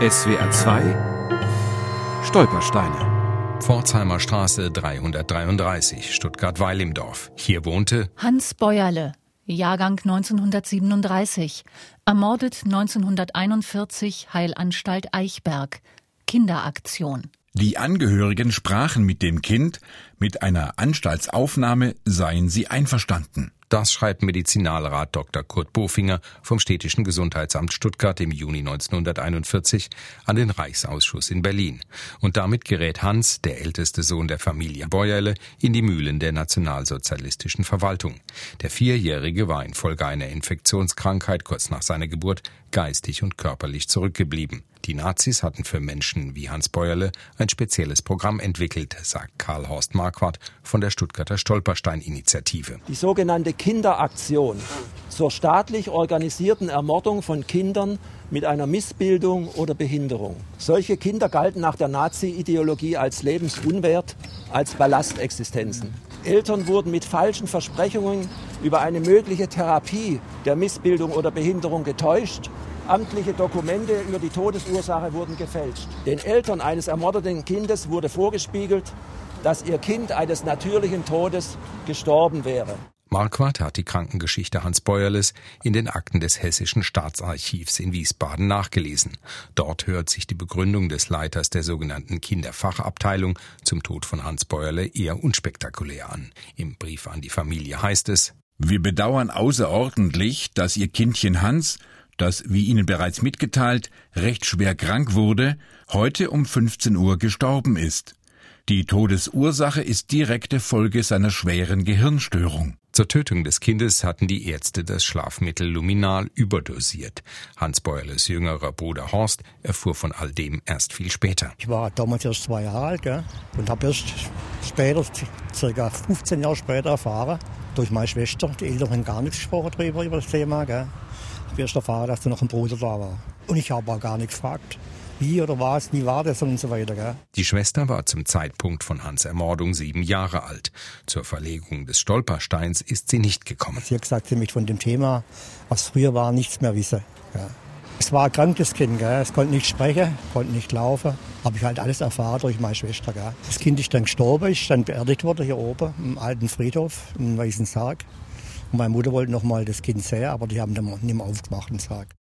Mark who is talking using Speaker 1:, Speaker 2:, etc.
Speaker 1: SWR 2 Stolpersteine
Speaker 2: Pforzheimer Straße 333, Stuttgart-Weil im Dorf. Hier wohnte
Speaker 3: Hans Bäuerle, Jahrgang 1937, ermordet 1941 Heilanstalt Eichberg, Kinderaktion.
Speaker 4: Die Angehörigen sprachen mit dem Kind, mit einer Anstaltsaufnahme seien sie einverstanden.
Speaker 2: Das schreibt Medizinalrat Dr. Kurt Bofinger vom Städtischen Gesundheitsamt Stuttgart im Juni 1941 an den Reichsausschuss in Berlin. Und damit gerät Hans, der älteste Sohn der Familie Bäuerle, in die Mühlen der nationalsozialistischen Verwaltung. Der Vierjährige war infolge einer Infektionskrankheit kurz nach seiner Geburt geistig und körperlich zurückgeblieben. Die Nazis hatten für Menschen wie Hans Bäuerle ein spezielles Programm entwickelt, sagt Karl Horst Marquardt von der Stuttgarter Stolperstein-Initiative.
Speaker 5: Die sogenannte Kinderaktion zur staatlich organisierten Ermordung von Kindern mit einer Missbildung oder Behinderung. Solche Kinder galten nach der Nazi-Ideologie als lebensunwert, als Ballastexistenzen. Eltern wurden mit falschen Versprechungen über eine mögliche Therapie der Missbildung oder Behinderung getäuscht Amtliche Dokumente über die Todesursache wurden gefälscht. Den Eltern eines ermordeten Kindes wurde vorgespiegelt, dass ihr Kind eines natürlichen Todes gestorben wäre.
Speaker 2: Marquardt hat die Krankengeschichte Hans Bäuerles in den Akten des Hessischen Staatsarchivs in Wiesbaden nachgelesen. Dort hört sich die Begründung des Leiters der sogenannten Kinderfachabteilung zum Tod von Hans Bäuerle eher unspektakulär an. Im Brief an die Familie heißt es
Speaker 4: Wir bedauern außerordentlich, dass Ihr Kindchen Hans das, wie Ihnen bereits mitgeteilt, recht schwer krank wurde, heute um 15 Uhr gestorben ist. Die Todesursache ist direkte Folge seiner schweren Gehirnstörung.
Speaker 2: Zur Tötung des Kindes hatten die Ärzte das Schlafmittel Luminal überdosiert. Hans Beuerles jüngerer Bruder Horst erfuhr von all dem erst viel später.
Speaker 6: Ich war damals erst zwei Jahre alt gell, und habe erst später, circa 15 Jahre später erfahren, durch meine Schwester, die Eltern haben gar nichts gesprochen darüber, über das Thema. Gell habe erst erfahren, dass da noch ein Bruder da war. Und ich habe auch gar nicht gefragt, wie oder was, wie war das und so weiter. Gell?
Speaker 2: Die Schwester war zum Zeitpunkt von Hans Ermordung sieben Jahre alt. Zur Verlegung des Stolpersteins ist sie nicht gekommen.
Speaker 6: Sie hat gesagt, sie möchte von dem Thema, was früher war, nichts mehr wissen. Ja. Es war ein krankes Kind, gell? es konnte nicht sprechen, konnte nicht laufen. Habe ich halt alles erfahren durch meine Schwester. Gell? Das Kind ist dann gestorben, ist dann beerdigt worden hier oben im alten Friedhof, im Weißen Sarg. Und meine Mutter wollte noch mal das Kind sehen, aber die haben dann nicht mehr aufgemacht, den Sarg.